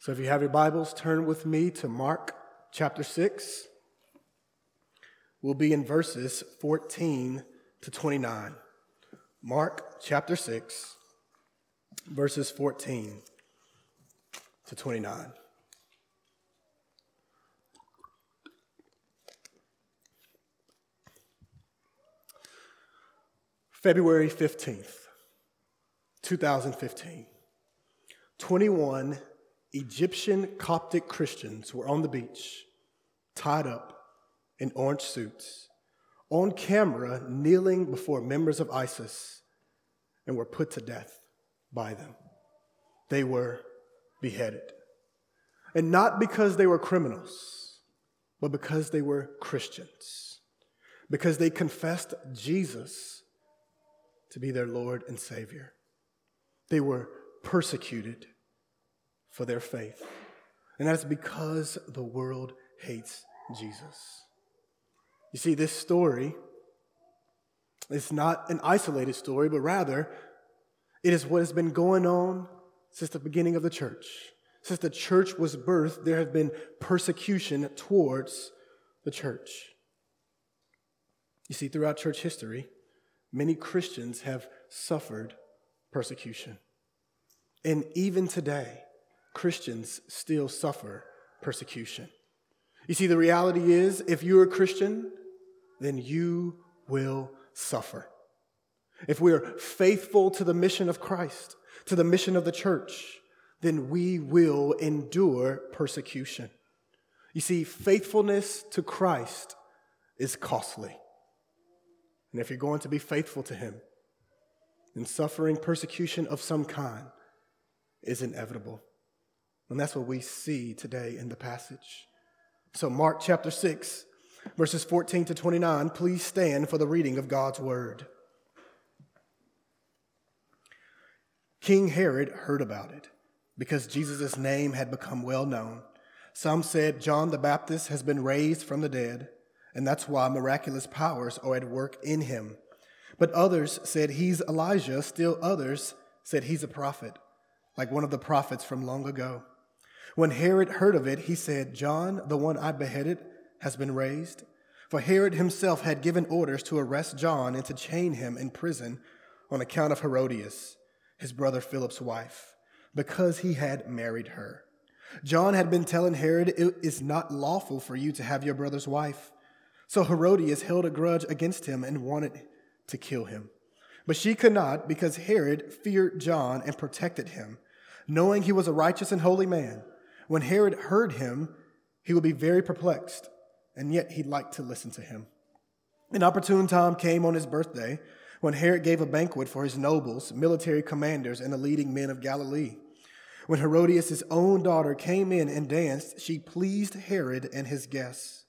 So if you have your Bibles, turn with me to Mark chapter 6. We'll be in verses 14 to 29. Mark chapter 6, verses 14 to 29. February 15th, 2015. 21 Egyptian Coptic Christians were on the beach, tied up in orange suits, on camera kneeling before members of ISIS, and were put to death by them. They were beheaded. And not because they were criminals, but because they were Christians, because they confessed Jesus to be their Lord and Savior. They were persecuted for their faith. And that's because the world hates Jesus. You see, this story is not an isolated story, but rather it is what has been going on since the beginning of the church. Since the church was birthed, there have been persecution towards the church. You see, throughout church history, many Christians have suffered persecution. And even today, Christians still suffer persecution. You see, the reality is if you're a Christian, then you will suffer. If we are faithful to the mission of Christ, to the mission of the church, then we will endure persecution. You see, faithfulness to Christ is costly. And if you're going to be faithful to Him, then suffering persecution of some kind is inevitable. And that's what we see today in the passage. So, Mark chapter 6, verses 14 to 29, please stand for the reading of God's word. King Herod heard about it because Jesus' name had become well known. Some said John the Baptist has been raised from the dead, and that's why miraculous powers are at work in him. But others said he's Elijah, still others said he's a prophet, like one of the prophets from long ago. When Herod heard of it, he said, John, the one I beheaded, has been raised. For Herod himself had given orders to arrest John and to chain him in prison on account of Herodias, his brother Philip's wife, because he had married her. John had been telling Herod, It is not lawful for you to have your brother's wife. So Herodias held a grudge against him and wanted to kill him. But she could not because Herod feared John and protected him, knowing he was a righteous and holy man. When Herod heard him, he would be very perplexed, and yet he liked to listen to him. An opportune time came on his birthday when Herod gave a banquet for his nobles, military commanders, and the leading men of Galilee. When Herodias' own daughter came in and danced, she pleased Herod and his guests.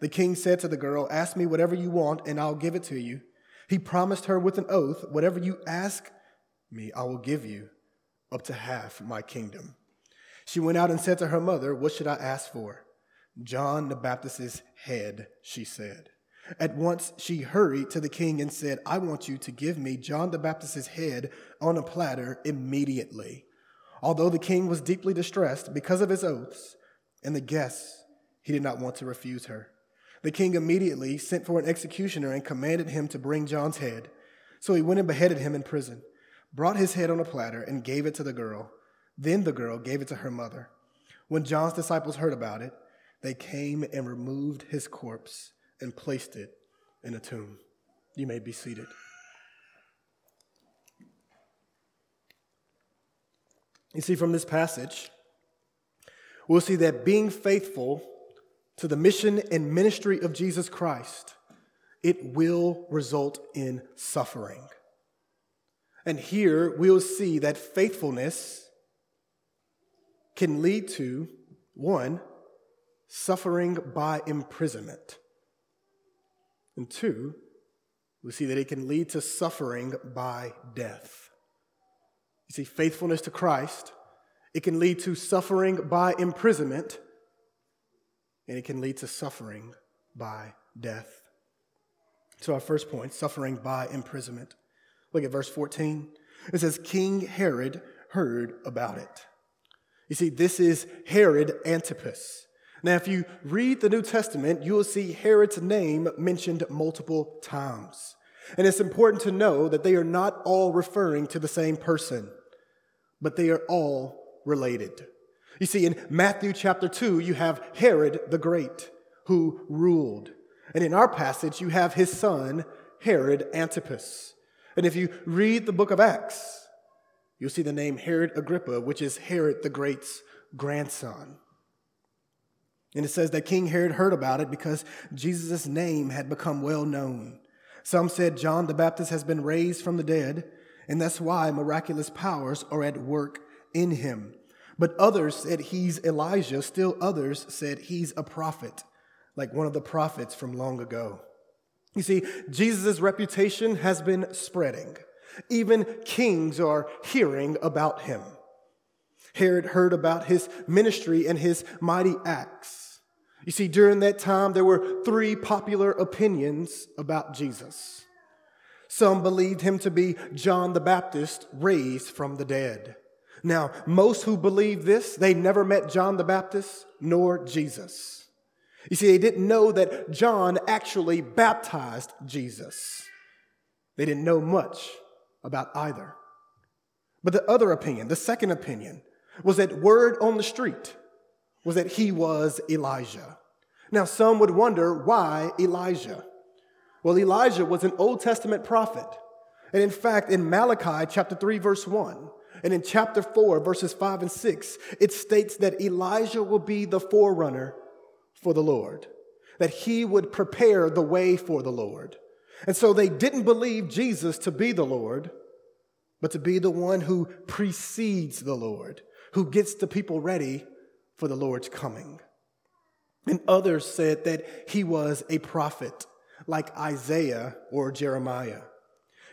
The king said to the girl, Ask me whatever you want, and I'll give it to you. He promised her with an oath, Whatever you ask me, I will give you, up to half my kingdom. She went out and said to her mother, What should I ask for? John the Baptist's head, she said. At once she hurried to the king and said, I want you to give me John the Baptist's head on a platter immediately. Although the king was deeply distressed because of his oaths and the guests, he did not want to refuse her. The king immediately sent for an executioner and commanded him to bring John's head. So he went and beheaded him in prison, brought his head on a platter, and gave it to the girl. Then the girl gave it to her mother. When John's disciples heard about it, they came and removed his corpse and placed it in a tomb. You may be seated. You see, from this passage, we'll see that being faithful to the mission and ministry of Jesus Christ, it will result in suffering. And here we'll see that faithfulness can lead to one, suffering by imprisonment. And two, we see that it can lead to suffering by death. You see, faithfulness to Christ, it can lead to suffering by imprisonment, and it can lead to suffering by death. So, our first point suffering by imprisonment. Look at verse 14. It says, King Herod heard about it. You see, this is Herod Antipas. Now, if you read the New Testament, you will see Herod's name mentioned multiple times. And it's important to know that they are not all referring to the same person, but they are all related. You see, in Matthew chapter 2, you have Herod the Great, who ruled. And in our passage, you have his son, Herod Antipas. And if you read the book of Acts, you'll see the name Herod Agrippa, which is Herod the Great's grandson. And it says that King Herod heard about it because Jesus' name had become well known. Some said John the Baptist has been raised from the dead, and that's why miraculous powers are at work in him. But others said he's Elijah. Still others said he's a prophet, like one of the prophets from long ago. You see, Jesus' reputation has been spreading. Even kings are hearing about him. Herod heard about his ministry and his mighty acts. You see, during that time, there were three popular opinions about Jesus. Some believed him to be John the Baptist raised from the dead. Now, most who believed this, they never met John the Baptist nor Jesus. You see, they didn't know that John actually baptized Jesus. They didn't know much about either. But the other opinion, the second opinion, was that word on the street was that he was Elijah. Now, some would wonder why Elijah? Well, Elijah was an Old Testament prophet. And in fact, in Malachi chapter 3, verse 1, and in chapter 4, verses 5 and 6, it states that Elijah will be the forerunner for the Lord, that he would prepare the way for the Lord. And so they didn't believe Jesus to be the Lord, but to be the one who precedes the Lord, who gets the people ready for the Lord's coming. And others said that he was a prophet, like Isaiah or Jeremiah.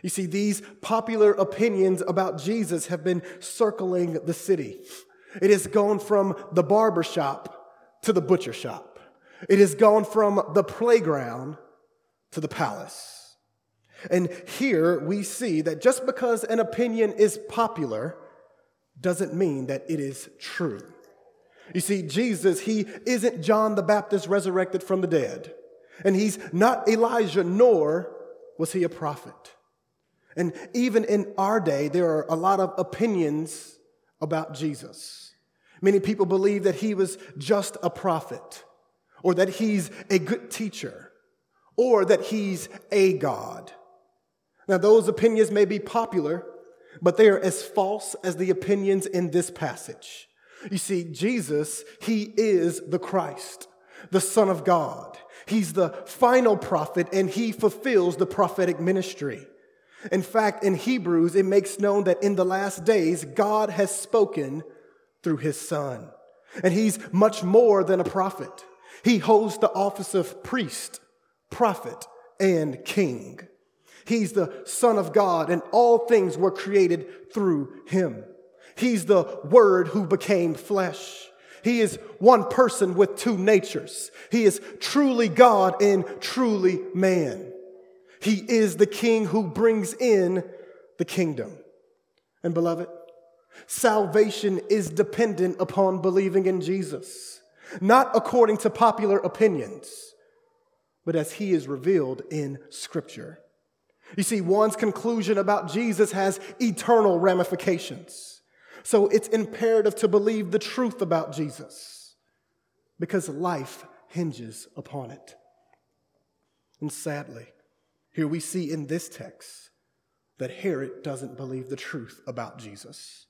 You see, these popular opinions about Jesus have been circling the city. It has gone from the barber shop to the butcher shop. It has gone from the playground to the palace. And here we see that just because an opinion is popular doesn't mean that it is true. You see, Jesus, he isn't John the Baptist resurrected from the dead. And he's not Elijah, nor was he a prophet. And even in our day, there are a lot of opinions about Jesus. Many people believe that he was just a prophet, or that he's a good teacher, or that he's a God. Now, those opinions may be popular, but they are as false as the opinions in this passage. You see, Jesus, he is the Christ, the Son of God. He's the final prophet and he fulfills the prophetic ministry. In fact, in Hebrews, it makes known that in the last days, God has spoken through his Son. And he's much more than a prophet. He holds the office of priest, prophet, and king. He's the Son of God, and all things were created through him. He's the Word who became flesh. He is one person with two natures. He is truly God and truly man. He is the King who brings in the kingdom. And beloved, salvation is dependent upon believing in Jesus, not according to popular opinions, but as he is revealed in Scripture. You see, one's conclusion about Jesus has eternal ramifications. So it's imperative to believe the truth about Jesus because life hinges upon it. And sadly, here we see in this text that Herod doesn't believe the truth about Jesus.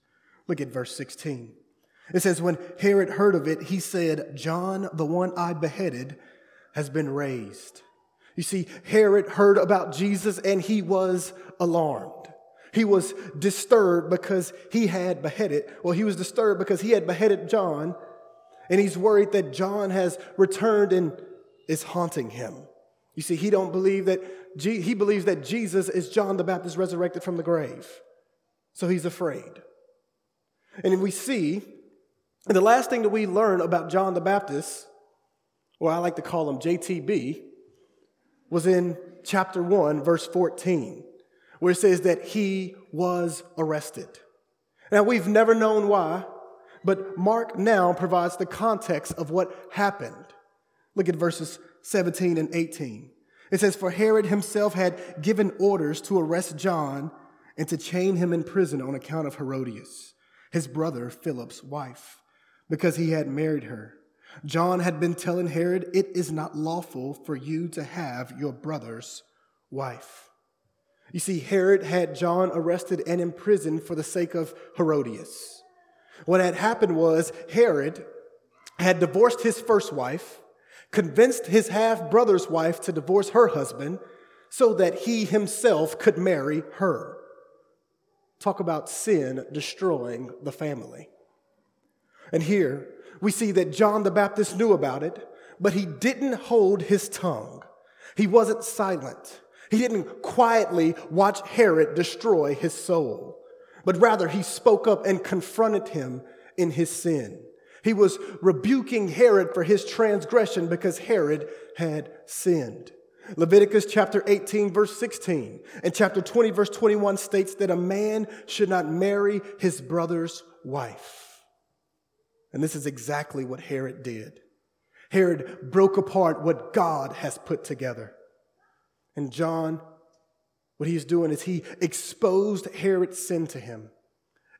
Look at verse 16. It says, When Herod heard of it, he said, John, the one I beheaded, has been raised. You see, Herod heard about Jesus and he was alarmed. He was disturbed because he had beheaded, well, he was disturbed because he had beheaded John, and he's worried that John has returned and is haunting him. You see, he don't believe that, he believes that Jesus is John the Baptist resurrected from the grave. So he's afraid. And we see, and the last thing that we learn about John the Baptist, or I like to call him JTB, was in chapter 1, verse 14 where it says that he was arrested. Now, we've never known why. But Mark now provides the context of what happened. Look at verses 17 and 18. It says, For Herod himself had given orders to arrest John and to chain him in prison on account of Herodias, his brother Philip's wife, because he had married her. John had been telling Herod, It is not lawful for you to have your brother's wife. You see, Herod had John arrested and imprisoned for the sake of Herodias. What had happened was Herod had divorced his first wife, convinced his half brother's wife to divorce her husband so that he himself could marry her. Talk about sin destroying the family. And here we see that John the Baptist knew about it, but he didn't hold his tongue. He wasn't silent. He didn't quietly watch Herod destroy his soul, but rather he spoke up and confronted him in his sin. He was rebuking Herod for his transgression because Herod had sinned. Leviticus chapter 18, verse 16, and chapter 20, verse 21 states that a man should not marry his brother's wife. And this is exactly what Herod did. Herod broke apart what God has put together. And John, what he's doing is he exposed Herod's sin to him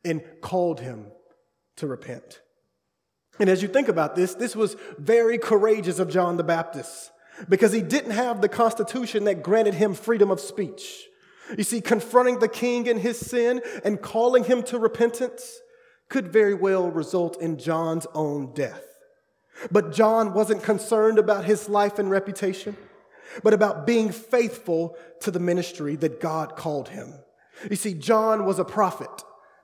and called him to repent. And as you think about this, this was very courageous of John the Baptist because he didn't have the constitution that granted him freedom of speech. You see, confronting the king in his sin and calling him to repentance could very well result in John's own death. But John wasn't concerned about his life and reputation but about being faithful to the ministry that God called him. You see, John was a prophet,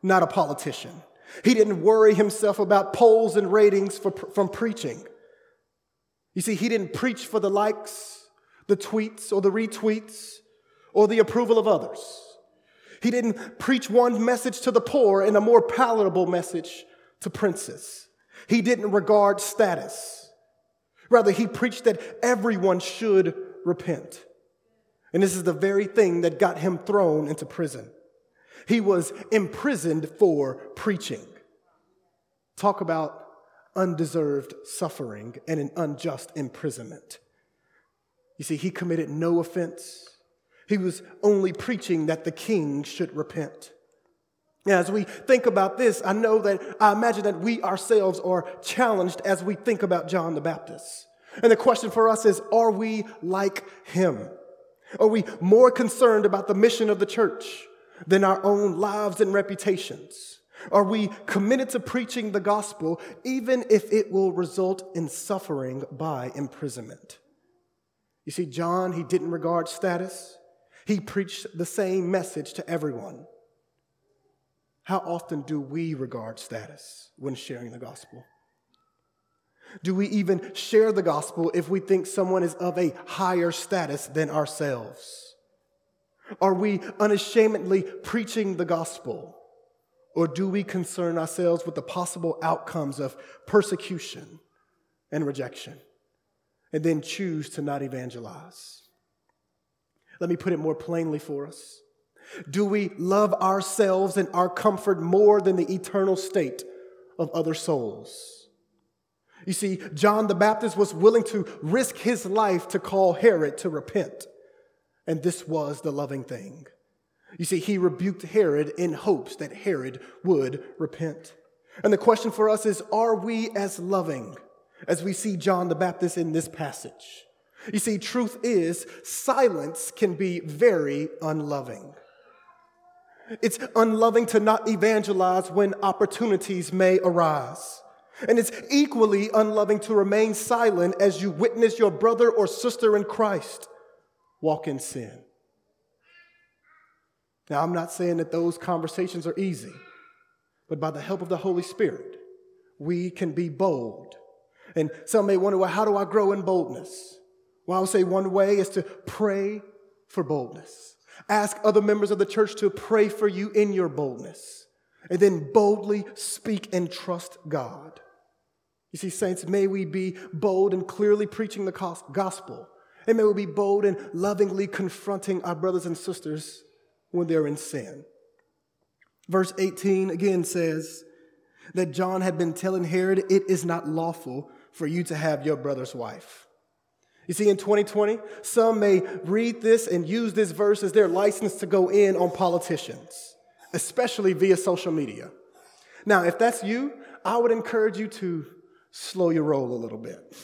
not a politician. He didn't worry himself about polls and ratings for, from preaching. You see, he didn't preach for the likes, the tweets, or the retweets, or the approval of others. He didn't preach one message to the poor and a more palatable message to princes. He didn't regard status. Rather, he preached that everyone should repent. And this is the very thing that got him thrown into prison. He was imprisoned for preaching. Talk about undeserved suffering and an unjust imprisonment. You see, he committed no offense. He was only preaching that the king should repent. Now, as we think about this, I know that I imagine that we ourselves are challenged as we think about John the Baptist. And the question for us is are we like him? Are we more concerned about the mission of the church than our own lives and reputations? Are we committed to preaching the gospel even if it will result in suffering by imprisonment? You see, John, he didn't regard status, he preached the same message to everyone. How often do we regard status when sharing the gospel? Do we even share the gospel if we think someone is of a higher status than ourselves? Are we unashamedly preaching the gospel? Or do we concern ourselves with the possible outcomes of persecution and rejection and then choose to not evangelize? Let me put it more plainly for us. Do we love ourselves and our comfort more than the eternal state of other souls? You see, John the Baptist was willing to risk his life to call Herod to repent. And this was the loving thing. You see, he rebuked Herod in hopes that Herod would repent. And the question for us is are we as loving as we see John the Baptist in this passage? You see, truth is, silence can be very unloving. It's unloving to not evangelize when opportunities may arise. And it's equally unloving to remain silent as you witness your brother or sister in Christ walk in sin. Now, I'm not saying that those conversations are easy, but by the help of the Holy Spirit, we can be bold. And some may wonder, well, how do I grow in boldness? Well, I would say one way is to pray for boldness. Ask other members of the church to pray for you in your boldness. And then boldly speak and trust God. You see, saints, may we be bold in clearly preaching the gospel. And may we be bold in lovingly confronting our brothers and sisters when they're in sin. Verse 18 again says, that John had been telling Herod, it is not lawful for you to have your brother's wife. You see, in 2020, some may read this and use this verse as their license to go in on politicians, especially via social media. Now, if that's you, I would encourage you to slow your roll a little bit.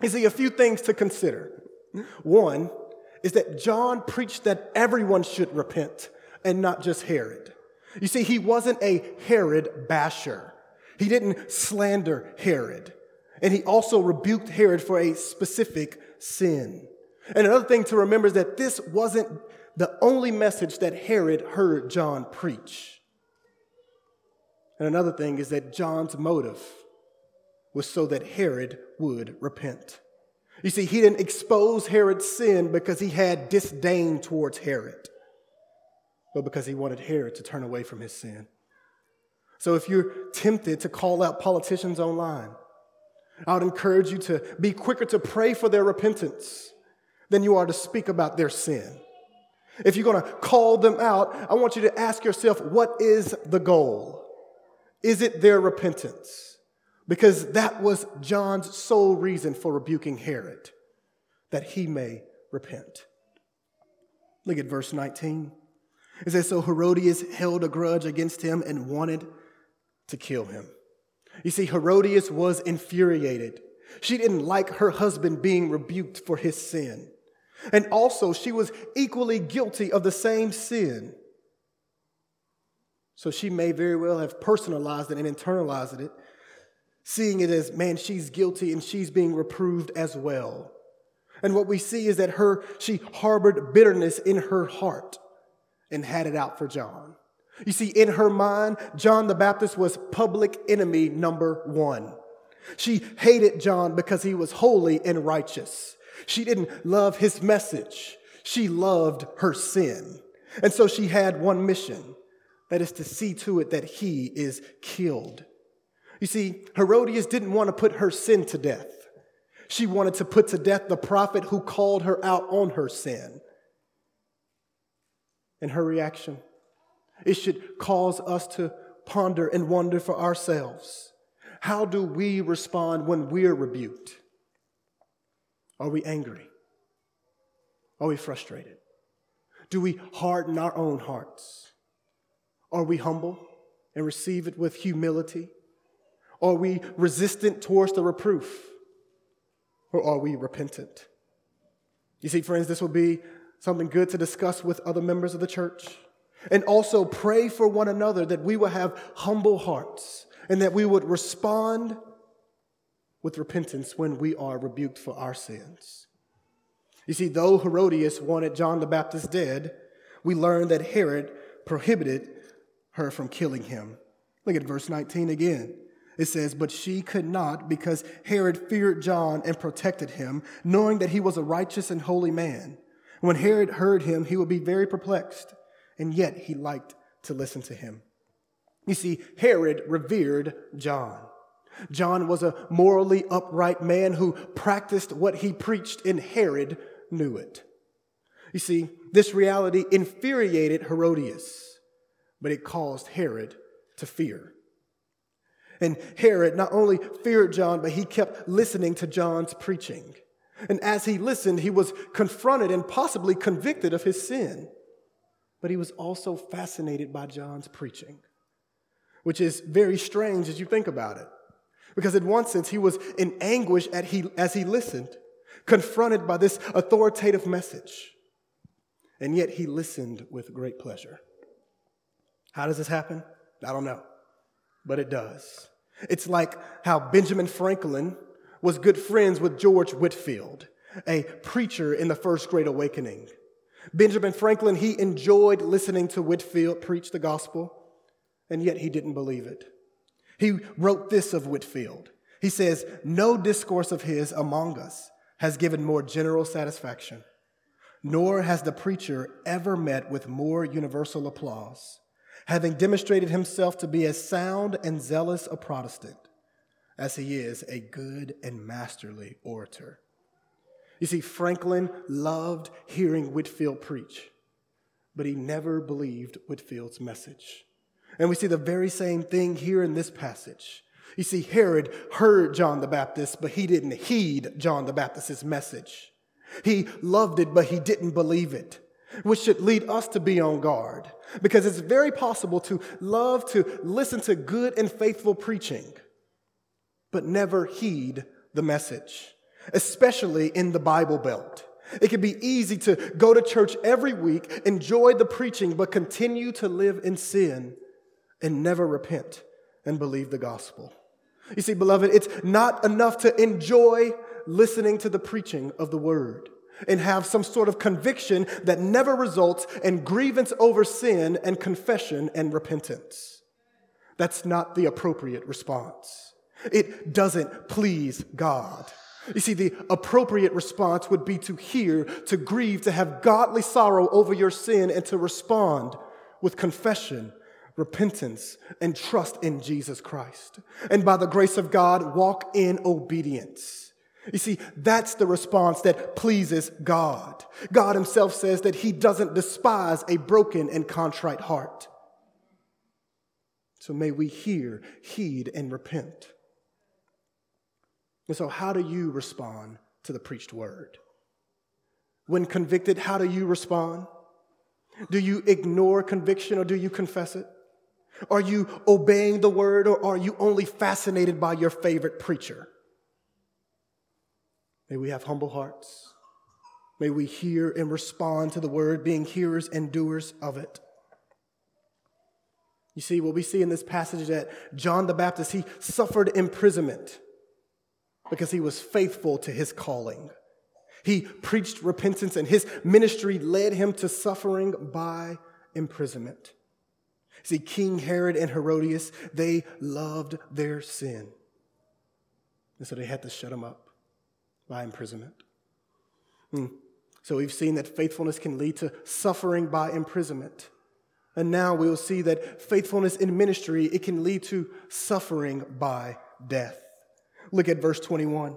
You see, a few things to consider. One is that John preached that everyone should repent and not just Herod. You see, he wasn't a Herod basher. He didn't slander Herod. And he also rebuked Herod for a specific sin. And another thing to remember is that this wasn't the only message that Herod heard John preach. And another thing is that John's motive was so that Herod would repent. You see, he didn't expose Herod's sin because he had disdain towards Herod, but because he wanted Herod to turn away from his sin. So if you're tempted to call out politicians online, I would encourage you to be quicker to pray for their repentance than you are to speak about their sin. If you're going to call them out, I want you to ask yourself, what is the goal? Is it their repentance? Because that was John's sole reason for rebuking Herod, that he may repent. Look at verse 19. It says, So Herodias held a grudge against him and wanted to kill him. You see, Herodias was infuriated. She didn't like her husband being rebuked for his sin. And also, she was equally guilty of the same sin. So she may very well have personalized it and internalized it seeing it as, man, she's guilty and she's being reproved as well. And what we see is that her, she harbored bitterness in her heart and had it out for John. You see, in her mind, John the Baptist was public enemy number one. She hated John because he was holy and righteous. She didn't love his message. She loved her sin. And so she had one mission that is to see to it that he is killed. You see, Herodias didn't want to put her sin to death. She wanted to put to death the prophet who called her out on her sin. And her reaction, it should cause us to ponder and wonder for ourselves. How do we respond when we're rebuked? Are we angry? Are we frustrated? Do we harden our own hearts? Are we humble and receive it with humility? Are we resistant towards the reproof? Or are we repentant? You see, friends, this will be something good to discuss with other members of the church. And also pray for one another that we will have humble hearts and that we would respond with repentance when we are rebuked for our sins. You see, though Herodias wanted John the Baptist dead, we learn that Herod prohibited her from killing him. Look at verse 19 again. It says, But she could not because Herod feared John and protected him, knowing that he was a righteous and holy man. When Herod heard him, he would be very perplexed, and yet he liked to listen to him. You see, Herod revered John. John was a morally upright man who practiced what he preached, and Herod knew it. You see, this reality infuriated Herodias, but it caused Herod to fear. And Herod not only feared John, but he kept listening to John's preaching. And as he listened, he was confronted and possibly convicted of his sin. But he was also fascinated by John's preaching, which is very strange as you think about it. Because in one sense, he was in anguish he, as he listened, confronted by this authoritative message. And yet he listened with great pleasure. How does this happen? I don't know, but it does. It's like how Benjamin Franklin was good friends with George Whitefield, a preacher in the First Great Awakening. Benjamin Franklin, he enjoyed listening to Whitefield preach the gospel, and yet he didn't believe it. He wrote this of Whitefield. He says, No discourse of his among us has given more general satisfaction, nor has the preacher ever met with more universal applause having demonstrated himself to be as sound and zealous a Protestant as he is a good and masterly orator. You see, Franklin loved hearing Whitefield preach, but he never believed Whitefield's message. And we see the very same thing here in this passage. You see, Herod heard John the Baptist, but he didn't heed John the Baptist's message. He loved it, but he didn't believe it, which should lead us to be on guard because it's very possible to love to listen to good and faithful preaching, but never heed the message, especially in the Bible Belt. It can be easy to go to church every week, enjoy the preaching, but continue to live in sin and never repent and believe the gospel. You see, beloved, it's not enough to enjoy listening to the preaching of the word and have some sort of conviction that never results in grievance over sin and confession and repentance. That's not the appropriate response. It doesn't please God. You see, the appropriate response would be to hear, to grieve, to have godly sorrow over your sin, and to respond with confession, repentance, and trust in Jesus Christ. And by the grace of God, walk in obedience. You see, that's the response that pleases God. God Himself says that He doesn't despise a broken and contrite heart. So may we hear, heed, and repent. And so, how do you respond to the preached word? When convicted, how do you respond? Do you ignore conviction or do you confess it? Are you obeying the word or are you only fascinated by your favorite preacher? May we have humble hearts. May we hear and respond to the word, being hearers and doers of it. You see, what we see in this passage that John the Baptist, he suffered imprisonment because he was faithful to his calling. He preached repentance, and his ministry led him to suffering by imprisonment. See, King Herod and Herodias, they loved their sin. And so they had to shut him up by imprisonment. Hmm. So we've seen that faithfulness can lead to suffering by imprisonment. And now we'll see that faithfulness in ministry, it can lead to suffering by death. Look at verse 21.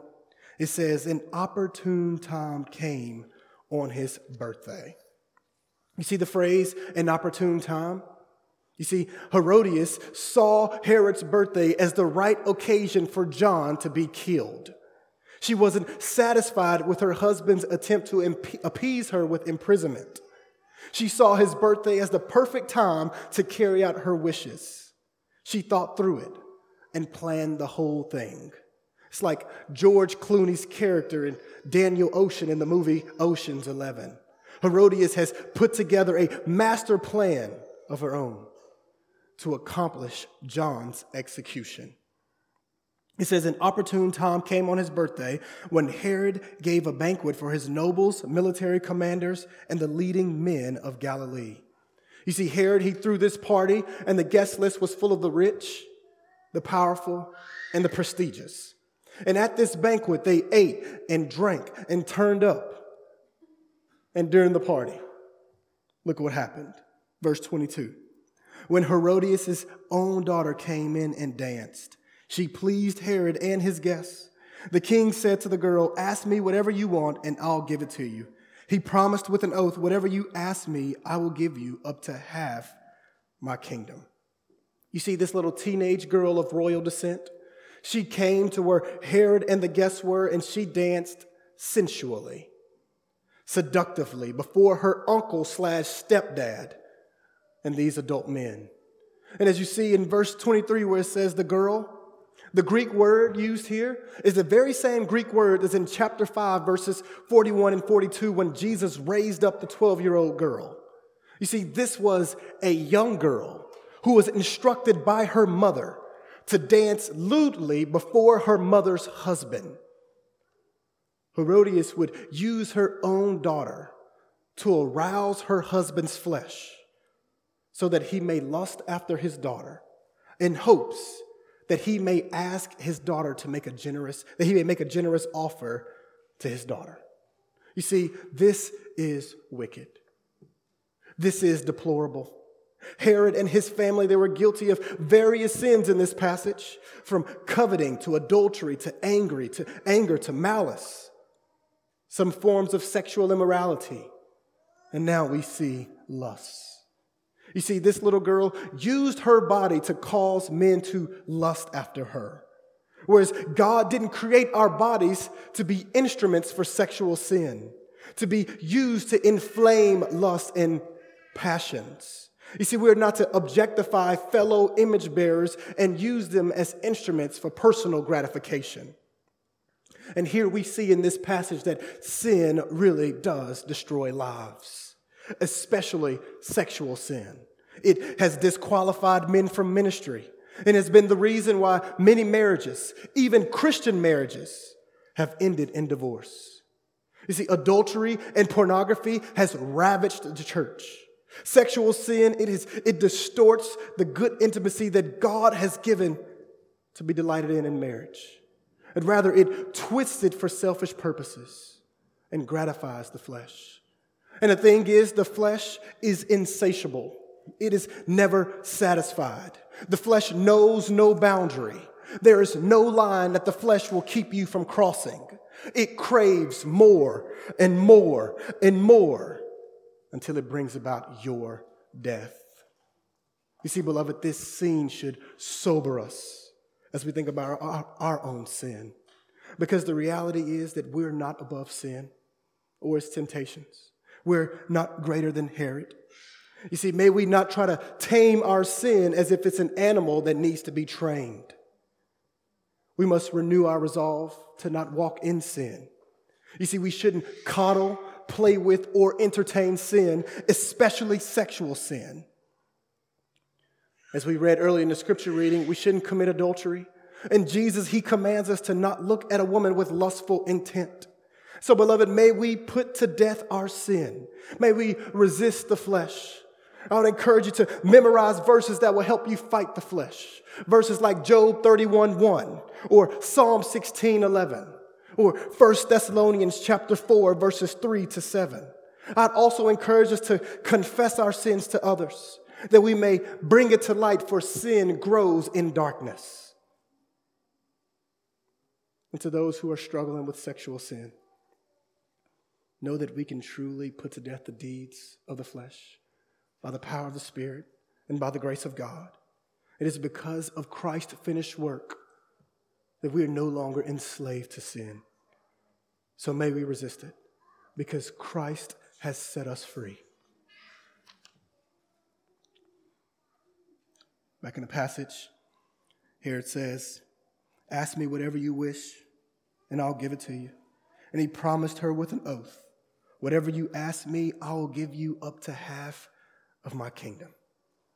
It says, An opportune time came on his birthday. You see the phrase, an opportune time? You see, Herodias saw Herod's birthday as the right occasion for John to be killed. She wasn't satisfied with her husband's attempt to appease her with imprisonment. She saw his birthday as the perfect time to carry out her wishes. She thought through it and planned the whole thing. It's like George Clooney's character in Daniel Ocean in the movie Ocean's Eleven. Herodias has put together a master plan of her own to accomplish John's execution. It says, An opportune time came on his birthday when Herod gave a banquet for his nobles, military commanders, and the leading men of Galilee. You see, Herod, he threw this party, and the guest list was full of the rich, the powerful, and the prestigious. And at this banquet, they ate and drank and turned up. And during the party, look what happened. Verse 22. When Herodias' own daughter came in and danced, she pleased Herod and his guests. The king said to the girl, Ask me whatever you want, and I'll give it to you. He promised with an oath, Whatever you ask me, I will give you up to half my kingdom. You see, this little teenage girl of royal descent, she came to where Herod and the guests were, and she danced sensually, seductively before her uncle slash stepdad and these adult men. And as you see in verse 23, where it says the girl, the Greek word used here is the very same Greek word as in chapter 5, verses 41 and 42, when Jesus raised up the 12 year old girl. You see, this was a young girl who was instructed by her mother to dance lewdly before her mother's husband. Herodias would use her own daughter to arouse her husband's flesh so that he may lust after his daughter in hopes that he may ask his daughter to make a generous that he may make a generous offer to his daughter. You see, this is wicked. This is deplorable. Herod and his family, they were guilty of various sins in this passage, from coveting to adultery to angry to anger to malice, some forms of sexual immorality. And now we see lust. You see, this little girl used her body to cause men to lust after her. Whereas God didn't create our bodies to be instruments for sexual sin, to be used to inflame lust and passions. You see, we're not to objectify fellow image bearers and use them as instruments for personal gratification. And here we see in this passage that sin really does destroy lives, especially sexual sin. It has disqualified men from ministry and has been the reason why many marriages, even Christian marriages, have ended in divorce. You see, adultery and pornography has ravaged the church. Sexual sin, it, is, it distorts the good intimacy that God has given to be delighted in in marriage. And rather, it twists it for selfish purposes and gratifies the flesh. And the thing is, the flesh is insatiable. It is never satisfied. The flesh knows no boundary. There is no line that the flesh will keep you from crossing. It craves more and more and more until it brings about your death. You see, beloved, this scene should sober us as we think about our, our, own sin. Because the reality is that we're not above sin or its temptations. We're not greater than Herod. You see, may we not try to tame our sin as if it's an animal that needs to be trained. We must renew our resolve to not walk in sin. You see, we shouldn't coddle, play with, or entertain sin, especially sexual sin. As we read earlier in the scripture reading, we shouldn't commit adultery. And Jesus, he commands us to not look at a woman with lustful intent. So, beloved, may we put to death our sin. May we resist the flesh. I would encourage you to memorize verses that will help you fight the flesh. Verses like Job 31 1 or Psalm 16 11 or 1 Thessalonians chapter 4 verses 3 to 7. I'd also encourage us to confess our sins to others that we may bring it to light for sin grows in darkness. And to those who are struggling with sexual sin, know that we can truly put to death the deeds of the flesh by the power of the Spirit and by the grace of God. It is because of Christ's finished work that we are no longer enslaved to sin. So may we resist it because Christ has set us free. Back in the passage, here it says, Ask me whatever you wish, and I'll give it to you. And he promised her with an oath, Whatever you ask me, I will give you up to half of my kingdom.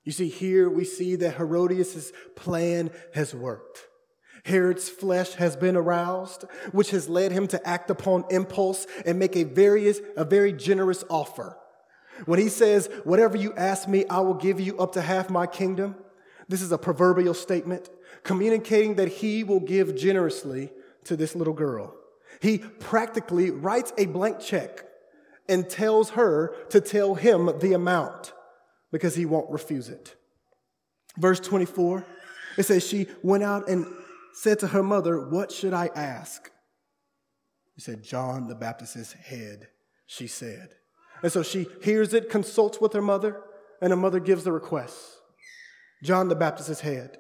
You see, here we see that Herodias' plan has worked. Herod's flesh has been aroused, which has led him to act upon impulse and make a, various, a very generous offer. When he says, Whatever you ask me, I will give you up to half my kingdom, this is a proverbial statement communicating that he will give generously to this little girl. He practically writes a blank check and tells her to tell him the amount because he won't refuse it. Verse 24, it says, She went out and said to her mother, What should I ask? He said, John the Baptist's head, she said. And so she hears it, consults with her mother, and her mother gives the request John the Baptist's head.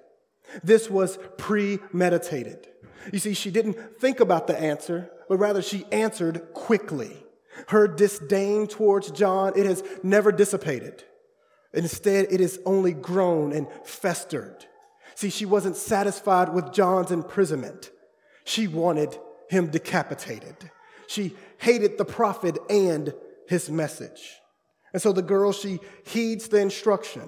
This was premeditated. You see, she didn't think about the answer, but rather she answered quickly. Her disdain towards John, it has never dissipated. Instead, it has only grown and festered. See, she wasn't satisfied with John's imprisonment. She wanted him decapitated. She hated the prophet and his message. And so the girl, she heeds the instruction.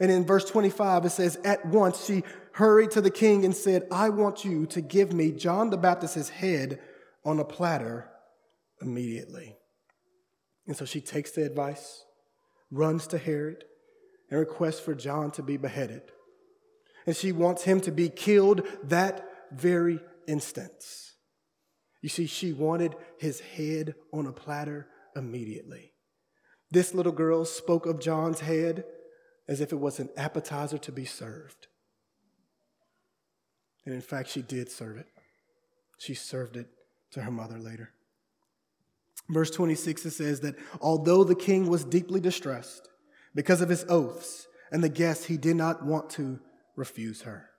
And in verse 25, it says, At once she hurried to the king and said, I want you to give me John the Baptist's head on a platter immediately. And so she takes the advice, runs to Herod, and requests for John to be beheaded. And she wants him to be killed that very instance. You see, she wanted his head on a platter immediately. This little girl spoke of John's head as if it was an appetizer to be served. And in fact, she did serve it. She served it to her mother later. Verse 26, it says that although the king was deeply distressed, because of his oaths and the guests he did not want to refuse her.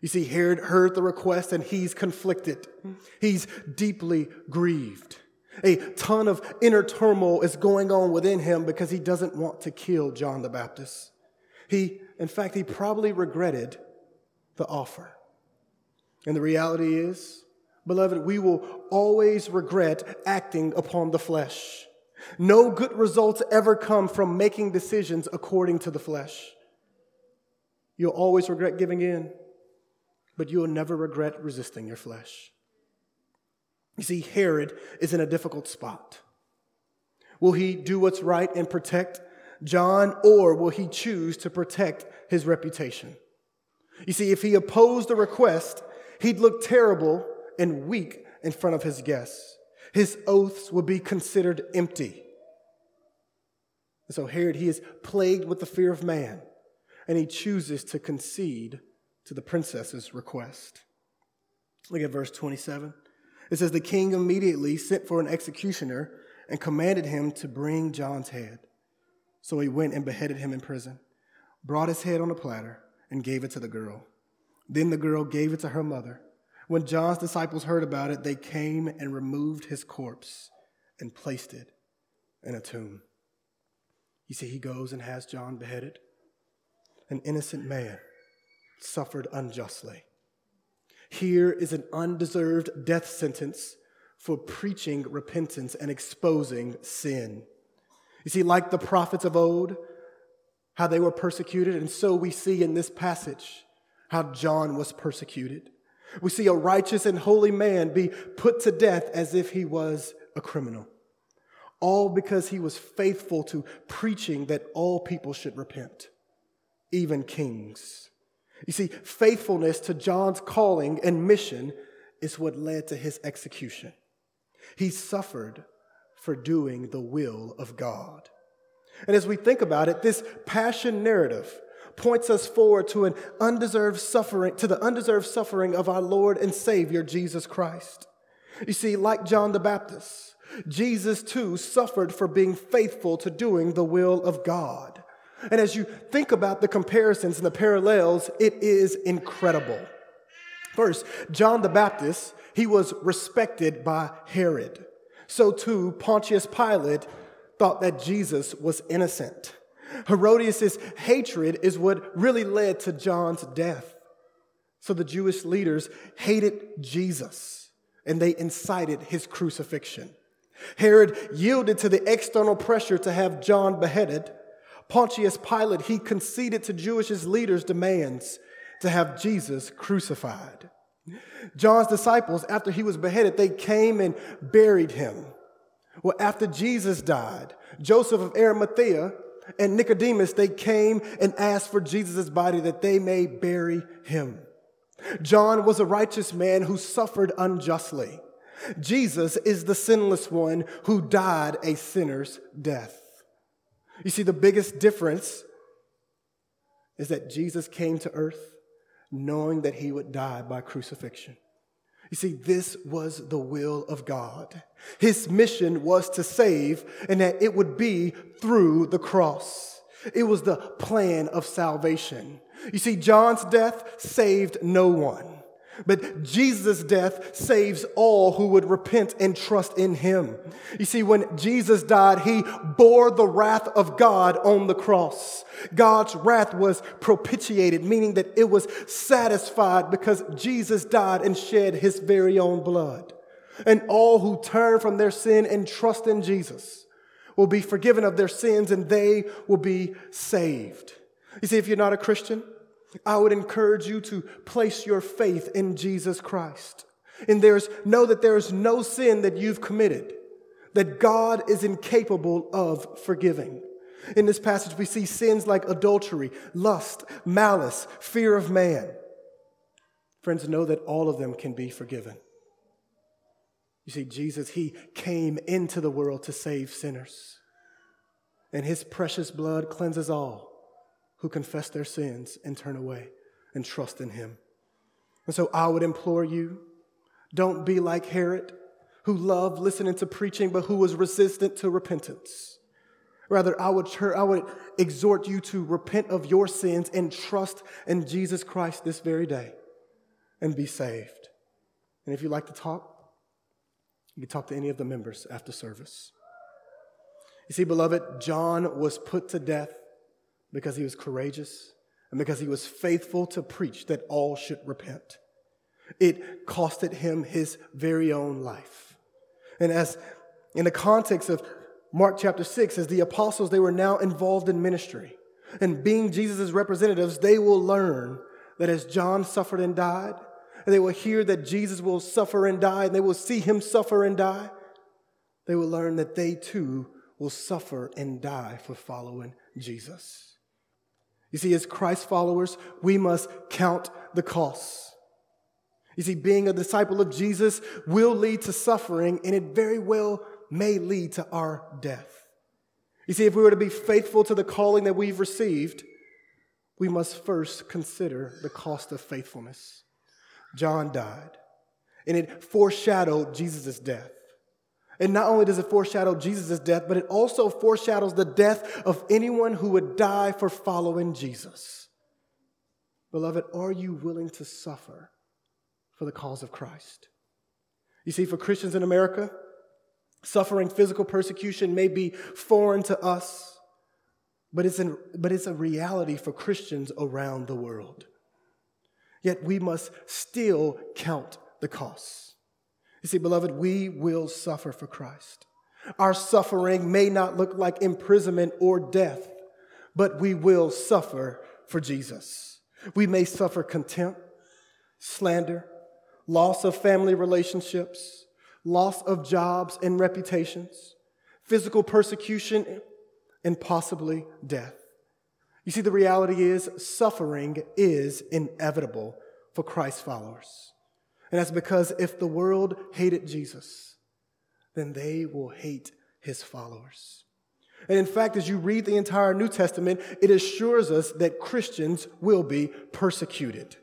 You see, Herod heard the request and he's conflicted. He's deeply grieved. A ton of inner turmoil is going on within him because he doesn't want to kill John the Baptist. He, in fact, he probably regretted the offer. And the reality is, beloved, we will always regret acting upon the flesh. No good results ever come from making decisions according to the flesh. You'll always regret giving in, but you'll never regret resisting your flesh. You see, Herod is in a difficult spot. Will he do what's right and protect John, or will he choose to protect his reputation? You see, if he opposed the request, he'd look terrible and weak in front of his guests. His oaths would be considered empty. And so Herod, he is plagued with the fear of man, and he chooses to concede to the princess's request. Look at verse 27. It says, The king immediately sent for an executioner and commanded him to bring John's head. So he went and beheaded him in prison, brought his head on a platter, and gave it to the girl. Then the girl gave it to her mother. When John's disciples heard about it, they came and removed his corpse and placed it in a tomb. You see, he goes and has John beheaded. An innocent man suffered unjustly. Here is an undeserved death sentence for preaching repentance and exposing sin. You see, like the prophets of old, how they were persecuted, and so we see in this passage how John was persecuted. We see a righteous and holy man be put to death as if he was a criminal, all because he was faithful to preaching that all people should repent, even kings. You see, faithfulness to John's calling and mission is what led to his execution. He suffered for doing the will of God. And as we think about it, this passion narrative points us forward to an undeserved suffering, to the undeserved suffering of our Lord and Savior, Jesus Christ. You see, like John the Baptist, Jesus too suffered for being faithful to doing the will of God. And as you think about the comparisons and the parallels, it is incredible. First, John the Baptist, he was respected by Herod. So too, Pontius Pilate thought that Jesus was innocent. Herodias' hatred is what really led to John's death. So the Jewish leaders hated Jesus and they incited his crucifixion. Herod yielded to the external pressure to have John beheaded, Pontius Pilate, he conceded to Jewish leaders' demands to have Jesus crucified. John's disciples, after he was beheaded, they came and buried him. Well, after Jesus died, Joseph of Arimathea and Nicodemus, they came and asked for Jesus' body that they may bury him. John was a righteous man who suffered unjustly. Jesus is the sinless one who died a sinner's death. You see, the biggest difference is that Jesus came to earth knowing that he would die by crucifixion. You see, this was the will of God. His mission was to save, and that it would be through the cross. It was the plan of salvation. You see, John's death saved no one. But Jesus' death saves all who would repent and trust in him. You see, when Jesus died, he bore the wrath of God on the cross. God's wrath was propitiated, meaning that it was satisfied because Jesus died and shed his very own blood. And all who turn from their sin and trust in Jesus will be forgiven of their sins and they will be saved. You see, if you're not a Christian, I would encourage you to place your faith in Jesus Christ. And there's know that there is no sin that you've committed that God is incapable of forgiving. In this passage, we see sins like adultery, lust, malice, fear of man. Friends, know that all of them can be forgiven. You see, Jesus, He came into the world to save sinners, and His precious blood cleanses all who confess their sins and turn away and trust in him. And so I would implore you don't be like Herod, who loved listening to preaching but who was resistant to repentance. Rather, I would, I would exhort you to repent of your sins and trust in Jesus Christ this very day and be saved. And if you'd like to talk, you can talk to any of the members after service. You see, beloved, John was put to death because he was courageous and because he was faithful to preach that all should repent. It costed him his very own life. And as in the context of Mark chapter 6, as the apostles, they were now involved in ministry. And being Jesus' representatives, they will learn that as John suffered and died, and they will hear that Jesus will suffer and die, and they will see him suffer and die, they will learn that they too will suffer and die for following Jesus. You see, as Christ followers, we must count the costs. You see, being a disciple of Jesus will lead to suffering, and it very well may lead to our death. You see, if we were to be faithful to the calling that we've received, we must first consider the cost of faithfulness. John died, and it foreshadowed Jesus' death. And not only does it foreshadow Jesus' death, but it also foreshadows the death of anyone who would die for following Jesus. Beloved, are you willing to suffer for the cause of Christ? You see, for Christians in America, suffering physical persecution may be foreign to us, but it's, in, but it's a reality for Christians around the world. Yet we must still count the costs. You see, beloved, we will suffer for Christ. Our suffering may not look like imprisonment or death, but we will suffer for Jesus. We may suffer contempt, slander, loss of family relationships, loss of jobs and reputations, physical persecution, and possibly death. You see, the reality is suffering is inevitable for Christ followers. And that's because if the world hated Jesus, then they will hate his followers. And in fact, as you read the entire New Testament, it assures us that Christians will be persecuted.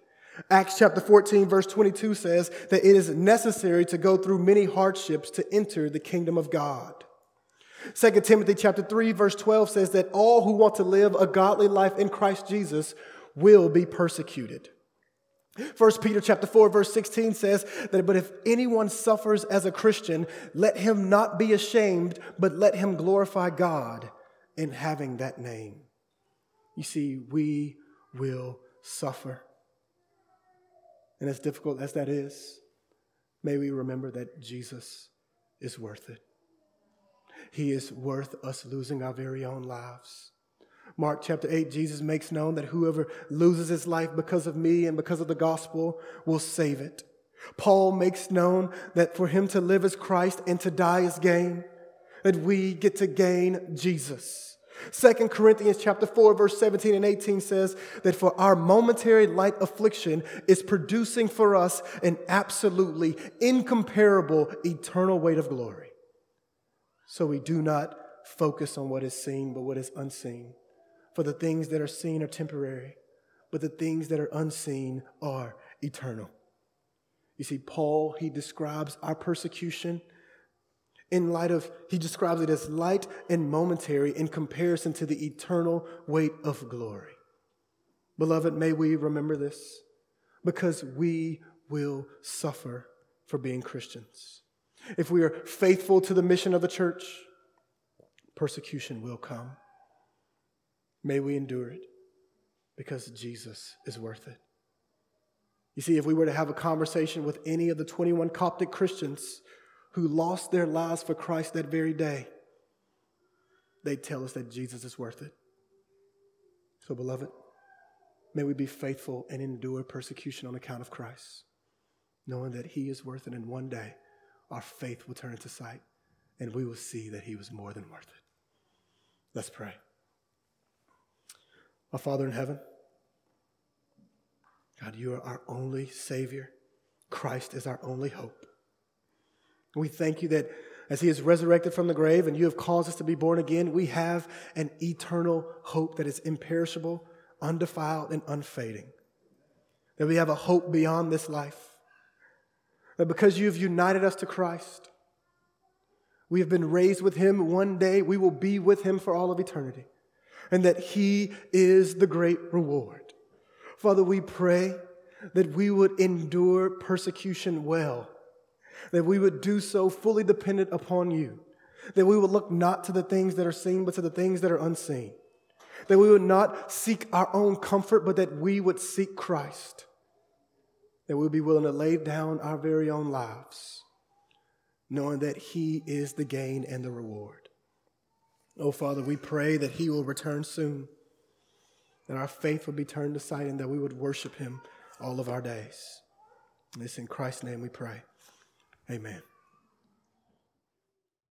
Acts chapter 14, verse 22 says that it is necessary to go through many hardships to enter the kingdom of God. 2 Timothy chapter 3, verse 12 says that all who want to live a godly life in Christ Jesus will be persecuted. 1 Peter chapter 4 verse 16 says that but if anyone suffers as a Christian let him not be ashamed but let him glorify God in having that name. You see we will suffer. And as difficult as that is, may we remember that Jesus is worth it. He is worth us losing our very own lives. Mark chapter 8, Jesus makes known that whoever loses his life because of me and because of the gospel will save it. Paul makes known that for him to live as Christ and to die is gain, that we get to gain Jesus. Second Corinthians chapter 4 verse 17 and 18 says that for our momentary light affliction is producing for us an absolutely incomparable eternal weight of glory. So we do not focus on what is seen but what is unseen. For the things that are seen are temporary, but the things that are unseen are eternal. You see, Paul, he describes our persecution in light of, he describes it as light and momentary in comparison to the eternal weight of glory. Beloved, may we remember this because we will suffer for being Christians. If we are faithful to the mission of the church, persecution will come. May we endure it because Jesus is worth it. You see, if we were to have a conversation with any of the 21 Coptic Christians who lost their lives for Christ that very day, they'd tell us that Jesus is worth it. So, beloved, may we be faithful and endure persecution on account of Christ, knowing that He is worth it, and one day our faith will turn into sight and we will see that He was more than worth it. Let's pray. Our Father in heaven, God, you are our only Savior. Christ is our only hope. We thank you that as He is resurrected from the grave and you have caused us to be born again, we have an eternal hope that is imperishable, undefiled, and unfading. That we have a hope beyond this life. That because you have united us to Christ, We have been raised with him. One day we will be with him for all of eternity. And that he is the great reward. Father, we pray that we would endure persecution well, that we would do so fully dependent upon you, that we would look not to the things that are seen, but to the things that are unseen, that we would not seek our own comfort, but that we would seek Christ, that we would be willing to lay down our very own lives, knowing that He is the gain and the reward. Oh, Father, we pray that He will return soon, that our faith will be turned sight, and that we would worship Him all of our days. And this in Christ's name we pray. Amen.